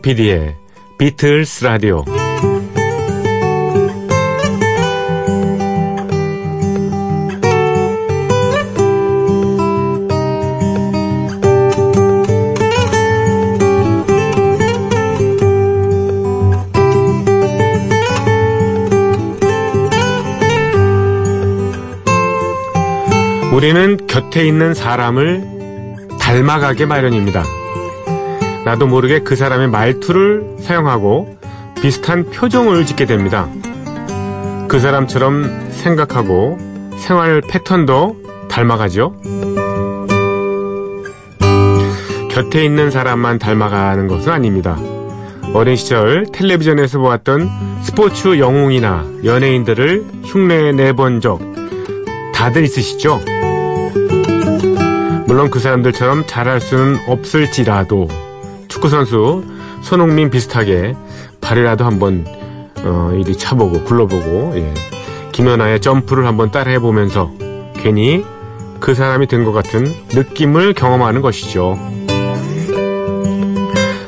조피디의 비틀스 라디오 우리는 곁에 있는 사람을 닮아가게 마련입니다. 나도 모르게 그 사람의 말투를 사용하고 비슷한 표정을 짓게 됩니다. 그 사람처럼 생각하고 생활 패턴도 닮아가죠. 곁에 있는 사람만 닮아가는 것은 아닙니다. 어린 시절 텔레비전에서 보았던 스포츠 영웅이나 연예인들을 흉내 내본 적 다들 있으시죠? 물론 그 사람들처럼 잘할 수는 없을지라도 축구선수 손흥민 비슷하게 발이라도 한번 어, 이리 차보고 굴러보고 예. 김연아의 점프를 한번 따라해보면서 괜히 그 사람이 된 것 같은 느낌을 경험하는 것이죠.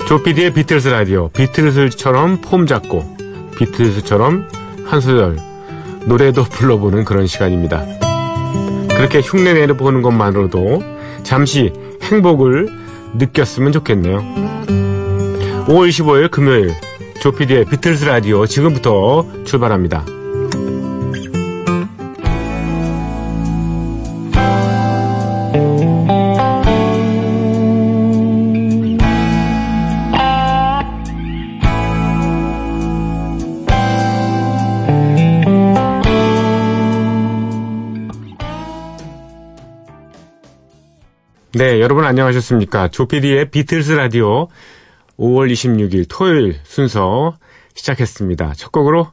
조피디의 비틀스 라디오 비틀스처럼 폼 잡고 비틀스처럼 한 소절 노래도 불러보는 그런 시간입니다. 그렇게 흉내 내보는 것만으로도 잠시 행복을 느꼈으면 좋겠네요. 5월 25일 금요일 조피디의 비틀스 라디오 지금부터 출발합니다. 네, 여러분 안녕하셨습니까? 조피디의 비틀스 라디오 5월 26일 토요일 순서 시작했습니다. 첫 곡으로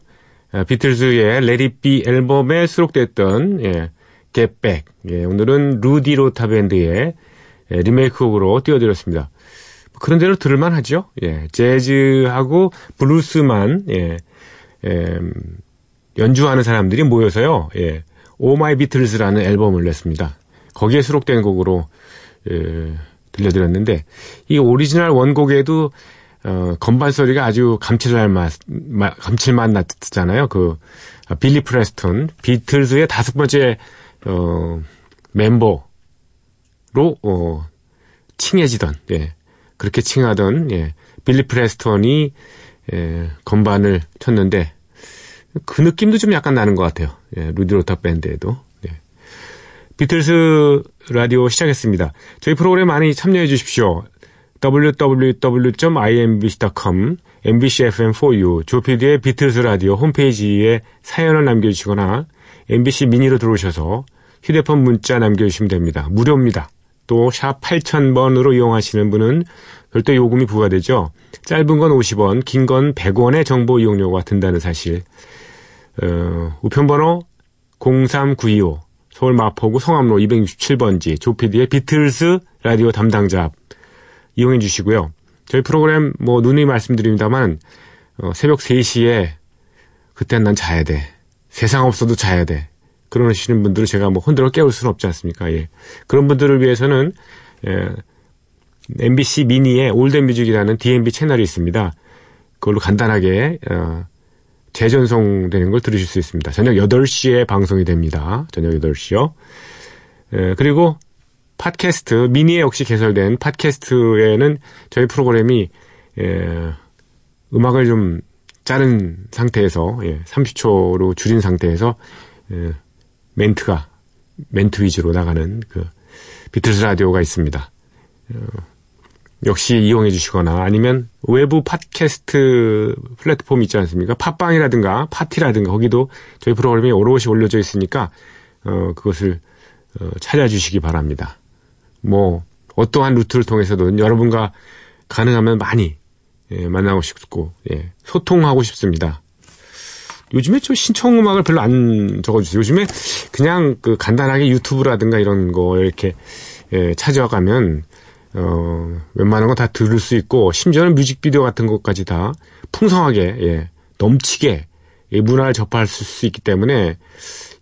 어, 비틀즈의 Let It Be 앨범에 수록됐던 예, Get Back 예, 오늘은 루디 로타 밴드의 예, 리메이크곡으로 띄워드렸습니다. 뭐 그런 대로 들을만 하죠. 예, 재즈하고 블루스만 예, 예, 연주하는 사람들이 모여서요. 예, Oh My Beatles라는 앨범을 냈습니다. 거기에 수록된 곡으로 예, 들려드렸는데 이 오리지널 원곡에도 어, 건반 소리가 아주 감칠맛 감칠맛 났잖아요. 그 아, 빌리 프레스턴 비틀즈의 다섯 번째 어, 멤버로 어, 칭해지던 예, 그렇게 칭하던 예, 빌리 프레스턴이 예, 건반을 쳤는데 그 느낌도 좀 약간 나는 것 같아요. 예, 루디 로타 밴드에도 비틀스 라디오 시작했습니다. 저희 프로그램 많이 참여해 주십시오. www.imbc.com, mbcfm4u, 조피디의 비틀스 라디오 홈페이지에 사연을 남겨주시거나 MBC 미니로 들어오셔서 휴대폰 문자 남겨주시면 됩니다. 무료입니다. 또 샵 8000번으로 이용하시는 분은 별도 요금이 부과되죠. 짧은 건 50원, 긴 건 100원의 정보 이용료가 든다는 사실. 어, 우편번호 03925 서울 마포구 성암로 267번지 조피디의 비틀스 라디오 담당자 이용해 주시고요. 저희 프로그램 뭐 누누이 말씀드립니다만 어, 새벽 3시에 그땐 난 자야 돼. 세상 없어도 자야 돼. 그러시는 분들을 제가 뭐 흔들어 깨울 수는 없지 않습니까? 예. 그런 분들을 위해서는 예, MBC 미니의 올드뮤직이라는 DMB 채널이 있습니다. 그걸로 간단하게 어, 재전송되는 걸 들으실 수 있습니다. 저녁 8시에 방송이 됩니다. 저녁 8시요. 에, 그리고 팟캐스트, 미니에 역시 개설된 팟캐스트에는 저희 프로그램이 에, 음악을 좀 자른 상태에서 예, 30초로 줄인 상태에서 에, 멘트가 멘트 위주로 나가는 그 비틀스 라디오가 있습니다. 어, 역시 이용해 주시거나 아니면 외부 팟캐스트 플랫폼 있지 않습니까? 팟빵이라든가 팟티라든가 거기도 저희 프로그램이 오롯이 올려져 있으니까 어 그것을 어, 찾아주시기 바랍니다. 뭐 어떠한 루트를 통해서든 여러분과 가능하면 많이 예, 만나고 싶고 예, 소통하고 싶습니다. 요즘에 저 신청 음악을 별로 안 적어주세요. 요즘에 그냥 그 간단하게 유튜브라든가 이런 거 이렇게 예, 찾아가면 어, 웬만한 거다 들을 수 있고, 심지어는 뮤직비디오 같은 것까지 다 풍성하게, 예, 넘치게, 예, 문화를 접할 수 있기 때문에,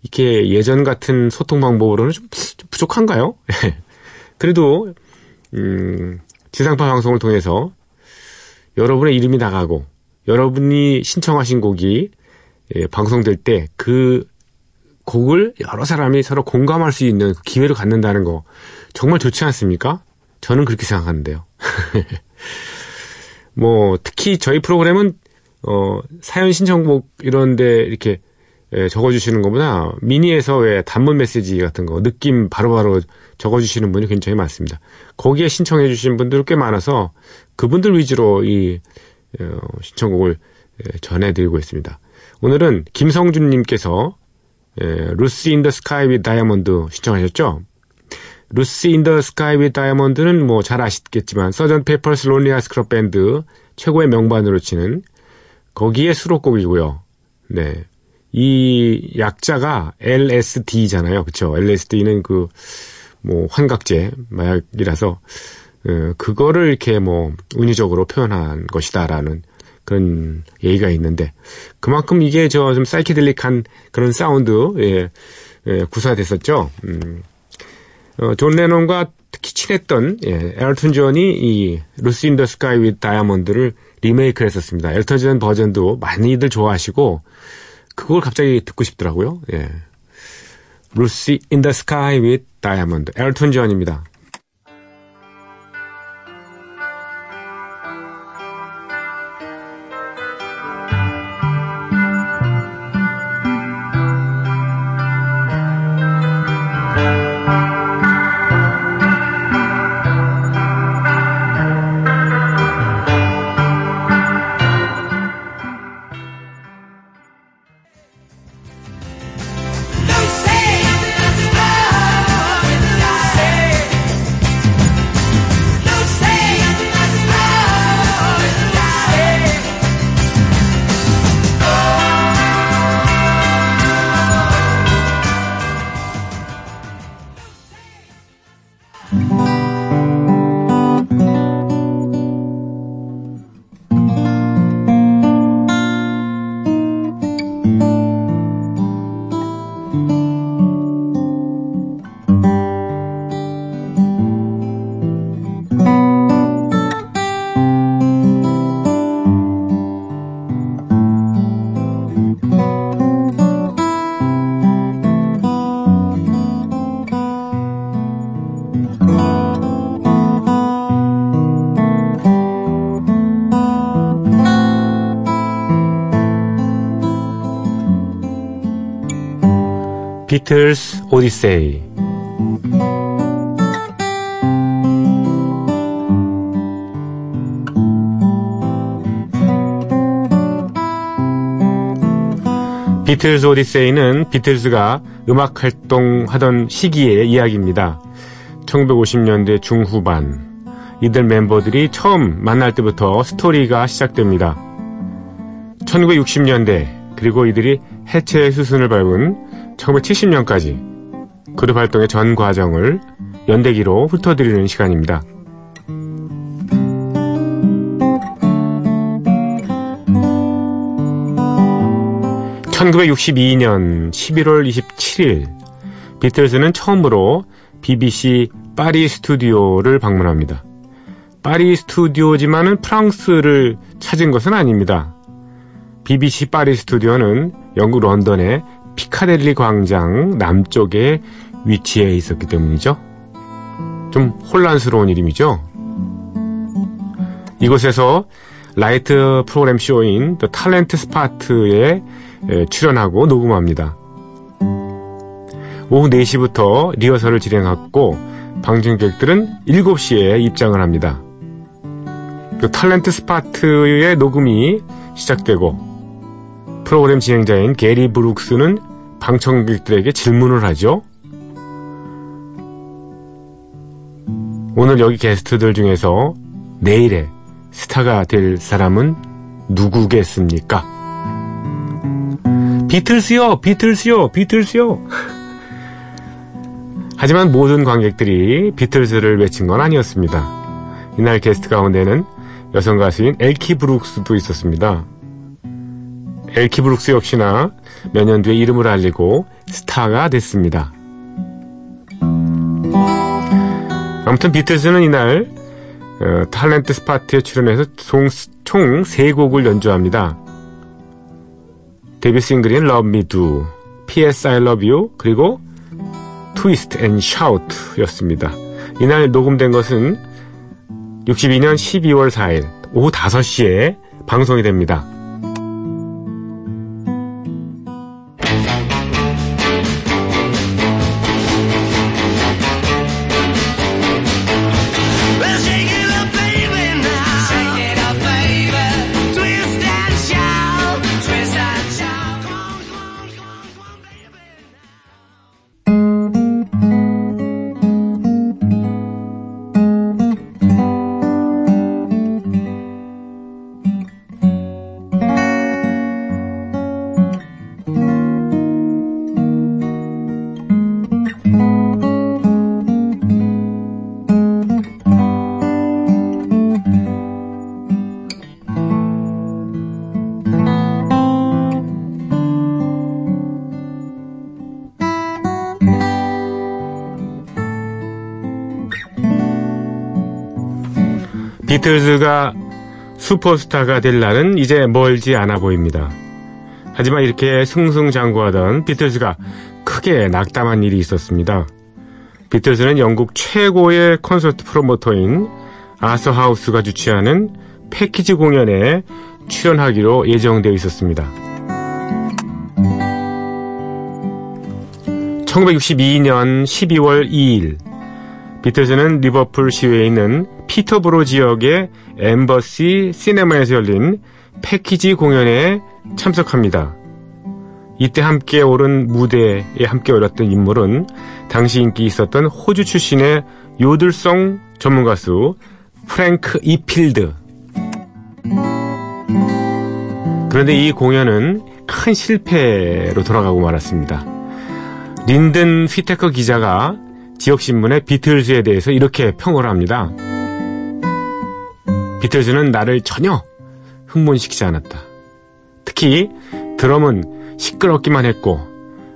이렇게 예전 같은 소통 방법으로는 좀, 좀 부족한가요? 예. 그래도, 음, 지상파 방송을 통해서 여러분의 이름이 나가고 여러분이 신청하신 곡이 예, 방송될 때 그 곡을 여러 사람이 서로 공감할 수 있는 그 기회를 갖는다는 거 정말 좋지 않습니까? 저는 그렇게 생각하는데요. 뭐 특히 저희 프로그램은 어 사연 신청곡 이런데 이렇게 예, 적어주시는 것보다 미니에서 왜 단문 메시지 같은 거 느낌 바로바로 바로 적어주시는 분이 굉장히 많습니다. 거기에 신청해 주신 분들 꽤 많아서 그분들 위주로 이 어, 신청곡을 예, 전해드리고 있습니다. 오늘은 김성준님께서 Lucy in the Sky with Diamonds 신청하셨죠? Lucy in the Sky with Diamonds는 뭐 잘 아시겠지만 Sgt. Pepper's Lonely Hearts Club Band 최고의 명반으로 치는 거기에 수록곡이고요. 네. 이 약자가 LSD잖아요. 그쵸? LSD는 그, 뭐, 환각제, 마약이라서, 어, 그거를 이렇게 뭐, 은유적으로 표현한 것이다라는 그런 얘기가 있는데, 그만큼 이게 저 좀 사이키델릭한 그런 사운드, 예, 예 구사됐었죠. 음, 어, 존 레논과 특히 친했던, 예, 엘튼 존이 이, Lucy in the Sky with Diamonds를 리메이크를 했었습니다. 엘턴 존 버전도 많이들 좋아하시고, 그걸 갑자기 듣고 싶더라고요. 예. 루시 인더 스카이 윗 다이아몬드 엘튼 존입니다. 비틀스 오디세이 비틀스 오디세이는 비틀스가 음악 활동하던 시기의 이야기입니다. 1950년대 중후반 이들 멤버들이 처음 만날 때부터 스토리가 시작됩니다. 1960년대 그리고 이들이 해체의 수순을 밟은 1970년까지 그룹 활동의 전 과정을 연대기로 훑어드리는 시간입니다. (1962년 11월 27일) 비틀즈는 처음으로 BBC 파리 스튜디오를 방문합니다. 파리 스튜디오지만은 프랑스를 찾은 것은 아닙니다. BBC 파리 스튜디오는 영국 런던의 피카델리 광장 남쪽에 위치해 있었기 때문이죠. 좀 혼란스러운 이름이죠. 이곳에서 Light Programme 쇼인 The Talent Spot에 출연하고 녹음합니다. 오후 4시부터 리허설을 진행하고 방청객들은 7시에 입장을 합니다. 그 Talent Spot의 녹음이 시작되고 프로그램 진행자인 게리 브룩스는 방청객들에게 질문을 하죠. 오늘 여기 게스트들 중에서 내일의 스타가 될 사람은 누구겠습니까? 비틀스요, 비틀스요, 비틀스요. 하지만 모든 관객들이 비틀스를 외친 건 아니었습니다. 이날 게스트 가운데는 여성 가수인 엘키 브룩스도 있었습니다. 엘키 브룩스 역시나 몇 년 뒤에 이름을 알리고 스타가 됐습니다. 아무튼 비틀스는 이날 어, Talent Spot에 출연해서 총, 총 3곡을 연주합니다. 데뷔 싱글인 Love Me Do, P.S. I Love You, 그리고 Twist and Shout 였습니다. 이날 녹음된 것은 62년 12월 4일 오후 5시에 방송이 됩니다. 비틀즈가 슈퍼스타가 될 날은 이제 멀지 않아 보입니다. 하지만 이렇게 승승장구하던 비틀즈가 크게 낙담한 일이 있었습니다. 비틀즈는 영국 최고의 콘서트 프로모터인 아서 하우스가 주최하는 패키지 공연에 출연하기로 예정되어 있었습니다. 1962년 12월 2일 비틀즈는 리버풀 시외에 있는 피터브로 지역의 엠버시 시네마에서 열린 패키지 공연에 참석합니다. 이때 함께 오른 무대에 함께 올랐던 인물은 당시 인기 있었던 호주 출신의 요들송 전문 가수 프랭크 이필드. 그런데 이 공연은 큰 실패로 돌아가고 말았습니다. 린든 피테커 기자가 지역신문에 비틀즈에 대해서 이렇게 평을 합니다. 비틀즈는 나를 전혀 흥분시키지 않았다. 특히 드럼은 시끄럽기만 했고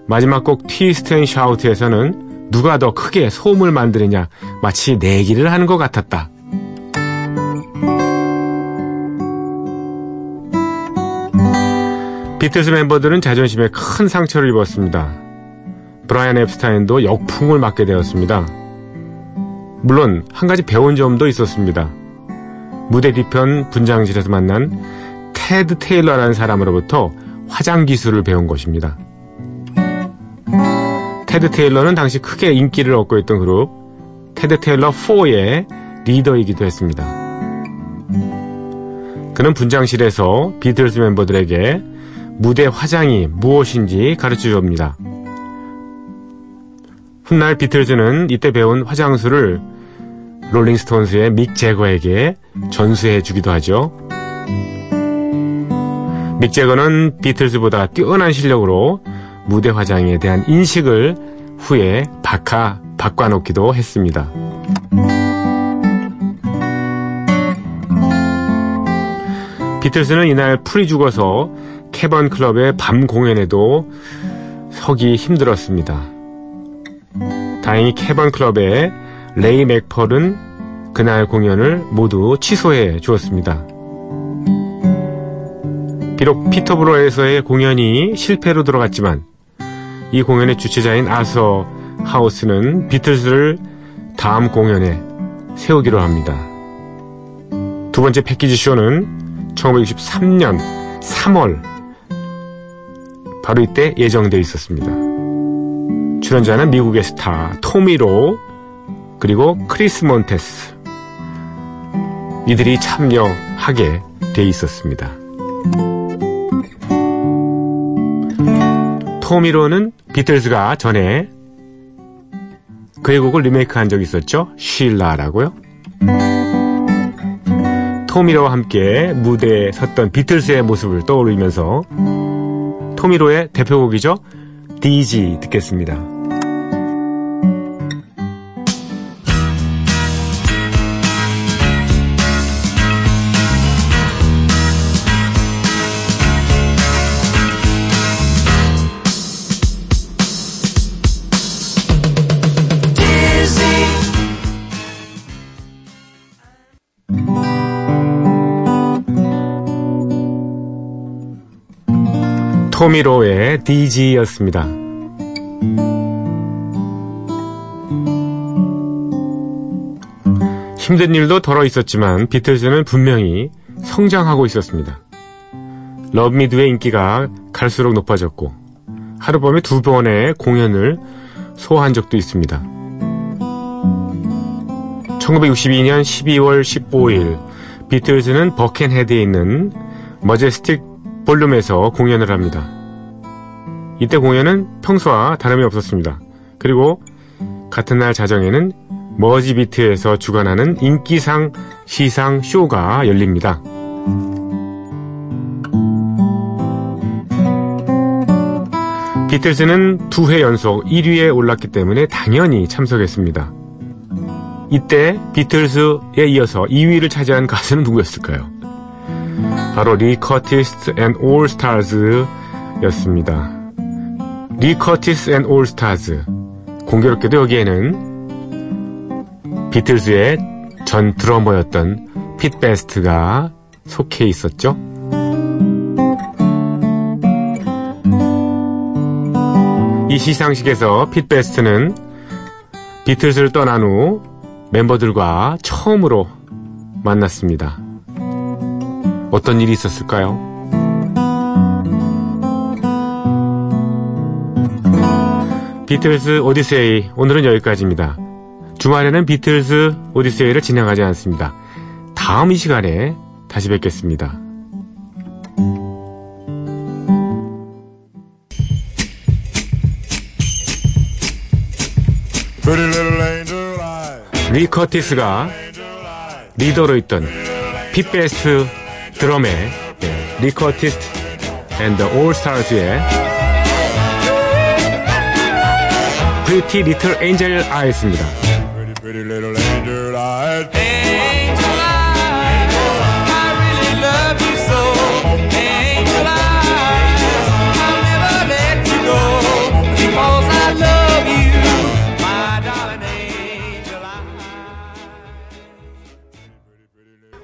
마지막 곡 Twist and Shout에서는 누가 더 크게 소음을 만드느냐 마치 내기를 하는 것 같았다. 비틀즈 멤버들은 자존심에 큰 상처를 입었습니다. 브라이언 앱스타인도 역풍을 맞게 되었습니다. 물론 한 가지 배운 점도 있었습니다. 무대 뒤편 분장실에서 만난 테드 테일러라는 사람으로부터 화장 기술을 배운 것입니다. 테드 테일러는 당시 크게 인기를 얻고 있던 그룹 테드 테일러 4의 리더이기도 했습니다. 그는 분장실에서 비틀즈 멤버들에게 무대 화장이 무엇인지 가르쳐 줍니다. 훗날 비틀즈는 이때 배운 화장술을 롤링스톤스의 믹 제거에게 전수해 주기도 하죠. 믹 제거는 비틀즈보다 뛰어난 실력으로 무대 화장에 대한 인식을 후에 바카 바꿔놓기도 했습니다. 비틀즈는 이날 풀이 죽어서 캐번 클럽의 밤 공연에도 서기 힘들었습니다. 다행히 캐번 클럽의 레이 맥펄은 그날 공연을 모두 취소해 주었습니다. 비록 피터브로에서의 공연이 실패로 들어갔지만 이 공연의 주최자인 아서 하우스는 비틀즈를 다음 공연에 세우기로 합니다. 두 번째 패키지 쇼는 1963년 3월 바로 이때 예정되어 있었습니다. 출연자는 미국의 스타 토미 로 그리고 크리스 몬테스 이들이 참여하게 돼 있었습니다. 토미 로는 비틀즈가 전에 그의 곡을 리메이크한 적이 있었죠. 쉴라라고요. 토미로와 함께 무대에 섰던 비틀즈의 모습을 떠올리면서 토미로의 대표곡이죠. DG 듣겠습니다. 토미로의 DG였습니다. 힘든 일도 덜어 있었지만 비틀즈는 분명히 성장하고 있었습니다. 러브미드의 인기가 갈수록 높아졌고 하룻밤에 두 번의 공연을 소화한 적도 있습니다. 1962년 12월 15일 비틀즈는 버켄헤드에 있는 머제스틱 볼룸에서 공연을 합니다. 이때 공연은 평소와 다름이 없었습니다. 그리고 같은 날 자정에는 머지비트에서 주관하는 인기상 시상 쇼가 열립니다. 비틀즈는 두 해 연속 1위에 올랐기 때문에 당연히 참석했습니다. 이때 비틀즈에 이어서 2위를 차지한 가수는 누구였을까요? 바로 리 커티스 앤 올스타즈 였습니다. 리 커티스 앤 올스타즈. 공교롭게도 여기에는 비틀즈의 전 드러머였던 핏 베스트가 속해 있었죠. 이 시상식에서 핏 베스트는 비틀즈를 떠난 후 멤버들과 처음으로 만났습니다. 어떤 일이 있었을까요? 비틀즈 오디세이 오늘은 여기까지입니다. 주말에는 비틀즈 오디세이를 진행하지 않습니다. 다음 이 시간에 다시 뵙겠습니다. 리 커티스가 리더로 있던 핏베스트 드럼의 네, 리 커티스 앤드 올스타즈의 Pretty Little Angel Eyes입니다.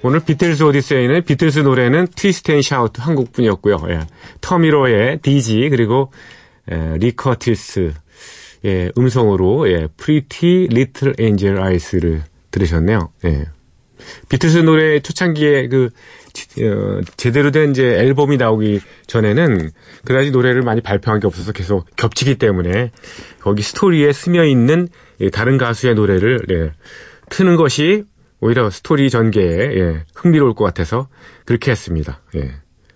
오늘 비틀즈 오디세이는 비틀즈 노래는 Twist and Shout 한 곡뿐이었고요. 예. 터미 로의 Dizzy 그리고 예, 리 커티스 예, 음성으로 예, Pretty Little Angel Eyes를 들으셨네요. 예. 비틀스 노래 초창기에 그 어, 제대로 된 이제 앨범이 나오기 전에는 그다지 노래를 많이 발표한 게 없어서 계속 겹치기 때문에 거기 스토리에 스며 있는 예, 다른 가수의 노래를 예, 트는 것이 오히려 스토리 전개에 예, 흥미로울 것 같아서 그렇게 했습니다. 예.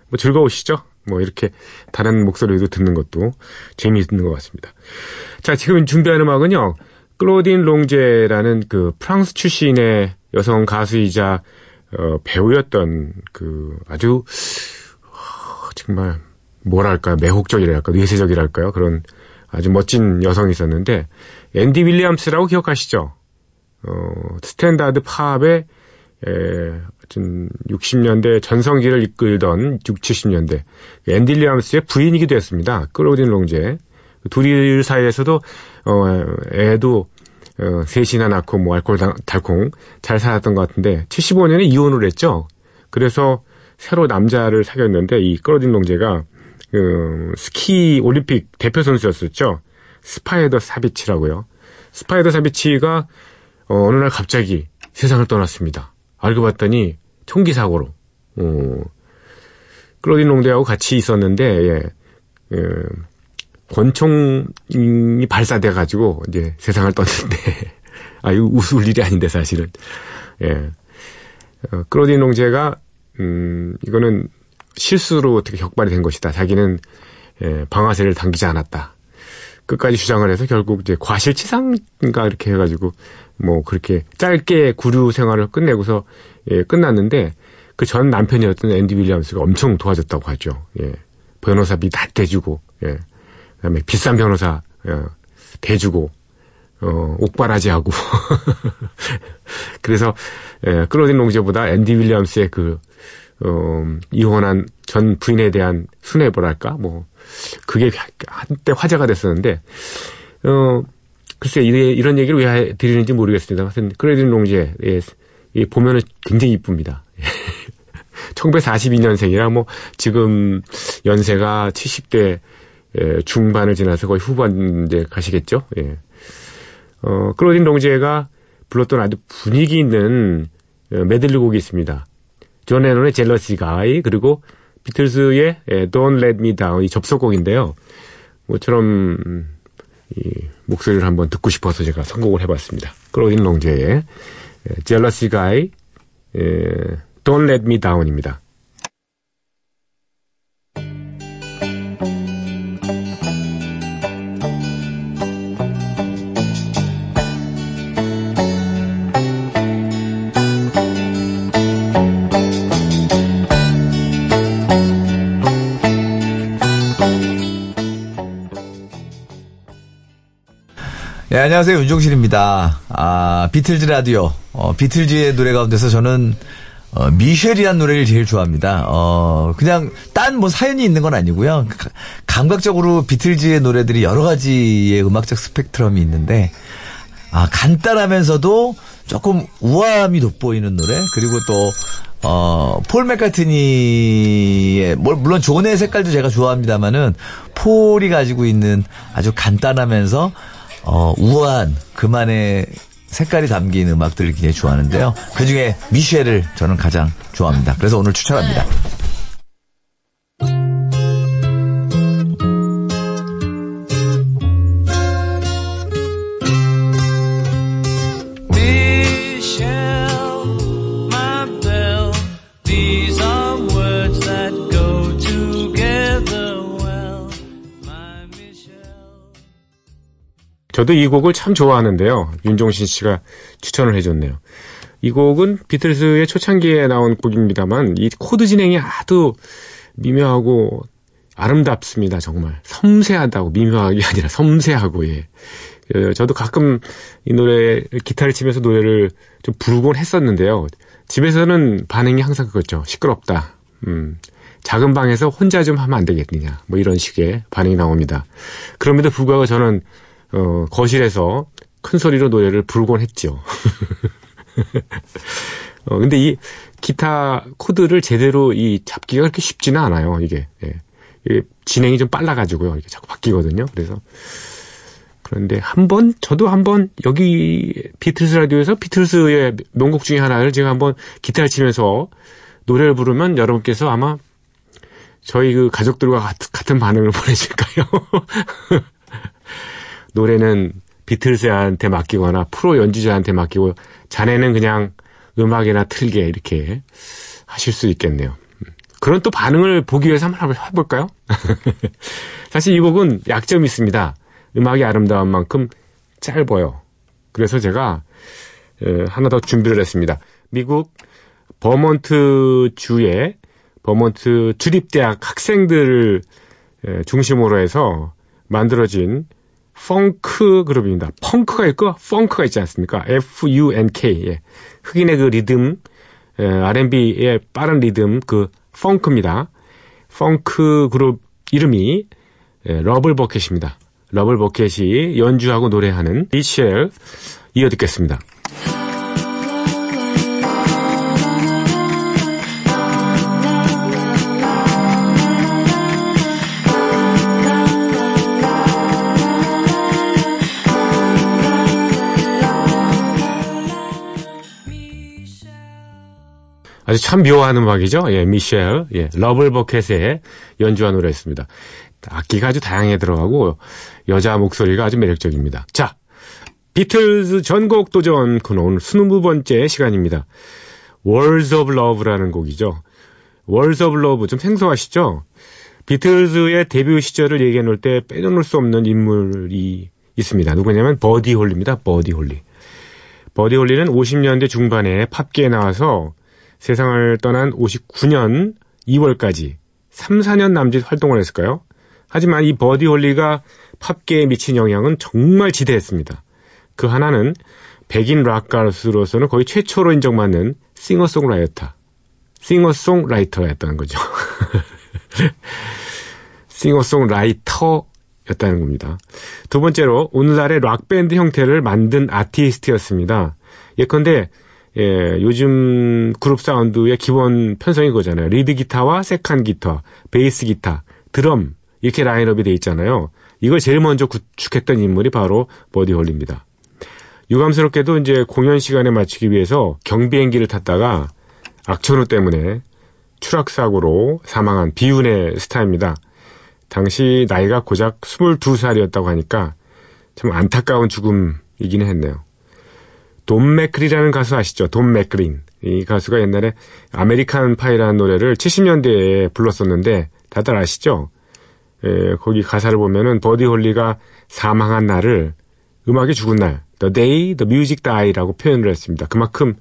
뭐 즐거우시죠? 뭐 이렇게 다른 목소리도 듣는 것도 재미있는 것 같습니다. 자, 지금 준비한 음악은요. 클로딘 롱제라는 그 프랑스 출신의 여성 가수이자 어, 배우였던 그 아주 어, 정말 뭐랄까 매혹적이랄까 뇌세적이랄까요 그런 아주 멋진 여성이 있었는데 앤디 윌리엄스라고 기억하시죠? 어, 스탠다드 팝의 에, 60년대 전성기를 이끌던 6, 70년대 앤디 윌리엄스의 부인이기도 했습니다. 클로딘 롱제 둘이 사이에서도 어 애도 어, 셋이나 낳고 뭐 알콩달콩 잘 살았던 것 같은데 75년에 이혼을 했죠. 그래서 새로 남자를 사귀었는데 이 클로딘 롱제가 그 스키 올림픽 대표 선수였었죠. 스파이더 사비치라고요. 스파이더 사비치가 어, 어느 날 갑자기 세상을 떠났습니다. 알고 봤더니 총기 사고로 어, 클로딘 롱제하고 같이 있었는데 예, 예, 권총이 발사돼 가지고 이제 세상을 떴는데 아 이거 웃을 일이 아닌데 사실은 예 어, 크로딘 농제가 음 이거는 실수로 어떻게 격발이 된 것이다. 자기는 예, 방아쇠를 당기지 않았다. 끝까지 주장을 해서 결국 이제 과실치상인가 이렇게 해가지고 뭐 그렇게 짧게 구류 생활을 끝내고서 예, 끝났는데 그 전 남편이었던 앤디 윌리엄스가 엄청 도와줬다고 하죠. 예. 변호사비 다 떼주고 예. 그다음에 비싼 변호사 어, 대주고 어, 옥바라지 하고 그래서 예, 클로딘 롱제보다 앤디 윌리엄스의 그 어, 이혼한 전 부인에 대한 순애보랄까 뭐 그게 한때 화제가 됐었는데 어 글쎄 이런 얘기를 왜 드리는지 모르겠습니다. 하여튼 클로딘 롱제 예, 예, 보면은 굉장히 이쁩니다. 1942년생이라 뭐 지금 연세가 70대 중반을 지나서 거의 후반에 가시겠죠. 예. 어, 클로딘 롱제가 불렀던 아주 분위기 있는 어, 메들리 곡이 있습니다. 존 레논의 Jealous Guy 그리고 비틀스의 Don't Let Me Down 이 접속곡인데요. 모처럼 이 목소리를 한번 듣고 싶어서 제가 선곡을 해봤습니다. 클로딘 롱제의 Jealous Guy Don't Let Me Down입니다. 네, 안녕하세요. 윤종신입니다. 아, 비틀즈 라디오. 어, 비틀즈의 노래 가운데서 저는 어, 미셸이란 노래를 제일 좋아합니다. 어, 그냥 딴 뭐 사연이 있는 건 아니고요. 감각적으로 비틀즈의 노래들이 여러 가지의 음악적 스펙트럼이 있는데 아, 간단하면서도 조금 우아함이 돋보이는 노래 그리고 또 어, 폴 맥카트니의, 물론 존의 색깔도 제가 좋아합니다만은, 폴이 가지고 있는 아주 간단하면서 어, 우아한 그만의 색깔이 담긴 음악들을 굉장히 좋아하는데요. 그 중에 미셸을 저는 가장 좋아합니다. 그래서 오늘 추천합니다. 저도 이 곡을 참 좋아하는데요. 윤종신 씨가 추천을 해줬네요. 이 곡은 비틀스의 초창기에 나온 곡입니다만 이 코드 진행이 아주 미묘하고 아름답습니다. 정말 섬세하다고 미묘하게 아니라 섬세하고 예. 어, 저도 가끔 이 노래 기타를 치면서 노래를 좀 부르곤 했었는데요. 집에서는 반응이 항상 그거죠. 시끄럽다. 음, 작은 방에서 혼자 좀 하면 안 되겠느냐. 뭐 이런 식의 반응이 나옵니다. 그럼에도 불구하고 저는 어, 거실에서 큰 소리로 노래를 부르곤 했죠. 어, 근데 이 기타 코드를 제대로 이 잡기가 그렇게 쉽지는 않아요, 이게. 예. 이게 진행이 좀 빨라가지고요. 이게 자꾸 바뀌거든요. 그래서. 그런데 한 번, 저도 한번 여기 비틀스 라디오에서 비틀스의 명곡 중에 하나를 제가 한번 기타를 치면서 노래를 부르면 여러분께서 아마 저희 그 가족들과 같은 반응을 보내실까요? 노래는 비틀스한테 맡기거나 프로 연주자한테 맡기고 자네는 그냥 음악이나 틀게 이렇게 하실 수 있겠네요. 그런 또 반응을 보기 위해서 한번 해볼까요? 사실 이 곡은 약점이 있습니다. 음악이 아름다운 만큼 짧아요. 그래서 제가 하나 더 준비를 했습니다. 미국 버먼트 주의 버먼트 주립대학 학생들을 중심으로 해서 만들어진 펑크 그룹입니다. 펑크가 있고 펑크가 있지 않습니까? F-U-N-K. 예. 흑인의 그 리듬, 에, R&B의 빠른 리듬, 그 펑크입니다. 펑크 그룹 이름이 예, Rubblebucket입니다. Rubblebucket이 연주하고 노래하는 미셸 이어 듣겠습니다. 아주 참 묘한 음악이죠. 예, 미셸, 예, 러블 버켓의 연주한 노래였습니다. 악기가 아주 다양하게 들어가고 여자 목소리가 아주 매력적입니다. 자, 비틀즈 전곡 도전 그 오늘 20번째 시간입니다. Words of Love라는 곡이죠. Words of Love 좀 생소하시죠? 비틀즈의 데뷔 시절을 얘기해 놓을 때 빼놓을 수 없는 인물이 있습니다. 누구냐면 버디 홀리입니다. 버디 홀리. 버디 홀리는 50년대 중반에 팝계에 나와서 세상을 떠난 59년 2월까지 3, 4년 남짓 활동을 했을까요? 하지만 이 버디 홀리가 팝계에 미친 영향은 정말 지대했습니다. 그 하나는 백인 락 가수로서는 거의 최초로 인정받는 싱어송라이터, 싱어송라이터였다는 거죠. 싱어송라이터였다는 겁니다. 두 번째로 오늘날의 락 밴드 형태를 만든 아티스트였습니다. 예컨대 예, 요즘 그룹 사운드의 기본 편성이 그거잖아요. 리드 기타와 second 기타, 베이스 기타, 드럼 이렇게 라인업이 돼 있잖아요. 이걸 제일 먼저 구축했던 인물이 바로 버디 홀리입니다. 유감스럽게도 이제 공연 시간에 맞추기 위해서 경비행기를 탔다가 악천후 때문에 추락사고로 사망한 비운의 스타입니다. 당시 나이가 고작 22살이었다고 하니까 참 안타까운 죽음이기는 했네요. 돈 맥클린이라는 가수 아시죠? 돈 맥클린. 이 가수가 옛날에 American Pie라는 노래를 70년대에 불렀었는데 다들 아시죠? 예, 거기 가사를 보면은 버디 홀리가 사망한 날을 음악이 죽은 날, the day the music die라고 표현을 했습니다. 그만큼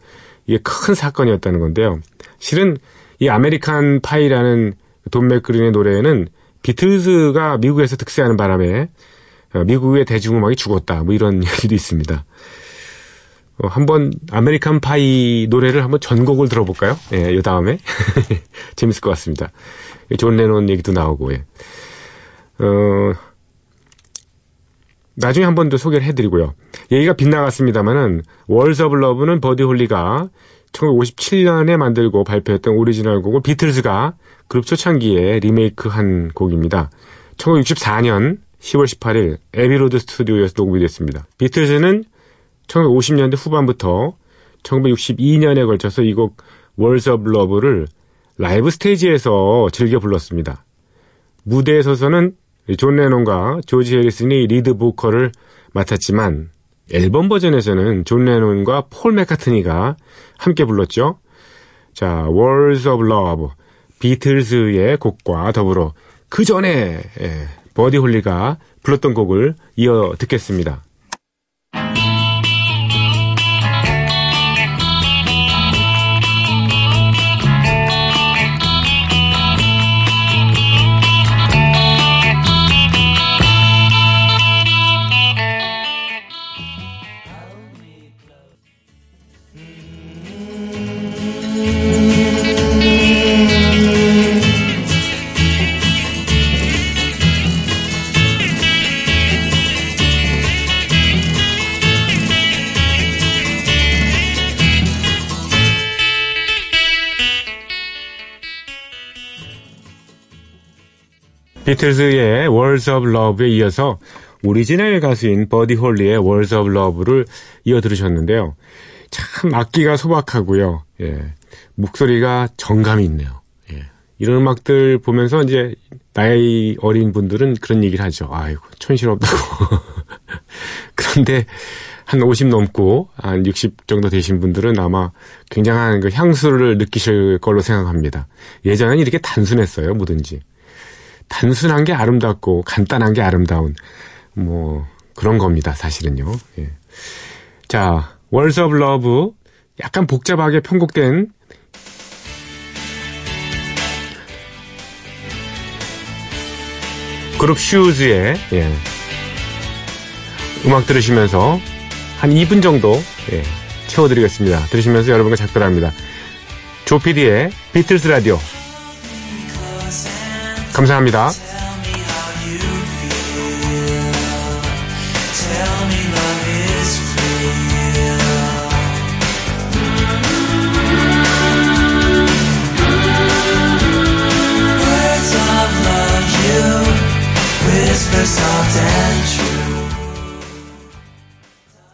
이게 큰 사건이었다는 건데요. 실은 이 American Pie라는 돈 맥클린의 노래에는 비틀즈가 미국에서 득세하는 바람에 어, 미국의 대중음악이 죽었다. 뭐 이런 얘기도 있습니다. 어, 한번 American Pie 노래를 한번 전곡을 들어볼까요? 예, 이 다음에 재밌을 것 같습니다. 존 레논 얘기도 나오고 예. 어, 나중에 한 번 더 소개를 해드리고요. 얘기가 빗나갔습니다만은 Words of Love는 버디 홀리가 1957년에 만들고 발표했던 오리지널 곡을 비틀즈가 그룹 초창기에 리메이크한 곡입니다. 1964년 10월 18일 애비로드 스튜디오에서 녹음이 됐습니다. 비틀즈는 1950년대 후반부터 1962년에 걸쳐서 이 곡 Words of Love를 라이브 스테이지에서 즐겨 불렀습니다. 무대에 서서는 존 레논과 조지 해리슨이 리드 보컬을 맡았지만 앨범 버전에서는 존 레논과 폴 맥카트니가 함께 불렀죠. 자, Words of Love, 비틀즈의 곡과 더불어 그 전에 예, 버디 홀리가 불렀던 곡을 이어 듣겠습니다. 비틀즈의 Words of Love에 이어서 오리지널 가수인 버디 홀리의 Words of Love를 이어 들으셨는데요. 참 악기가 소박하고요. 예. 목소리가 정감이 있네요. 예. 이런 음악들 보면서 이제 나이 어린 분들은 그런 얘기를 하죠. 아이고 촌스럽다고. 그런데 한 50 넘고 한 60 정도 되신 분들은 아마 굉장한 그 향수를 느끼실 걸로 생각합니다. 예전엔 이렇게 단순했어요, 뭐든지. 단순한 게 아름답고 간단한 게 아름다운 뭐 그런 겁니다. 사실은요. 예. 자, Words of Love 약간 복잡하게 편곡된 그룹 슈즈의 예. 음악 들으시면서 한 2분 정도 예, 채워드리겠습니다. 들으시면서 여러분과 작별합니다. 조피디의 비틀스 라디오 감사합니다. whisper soft and true.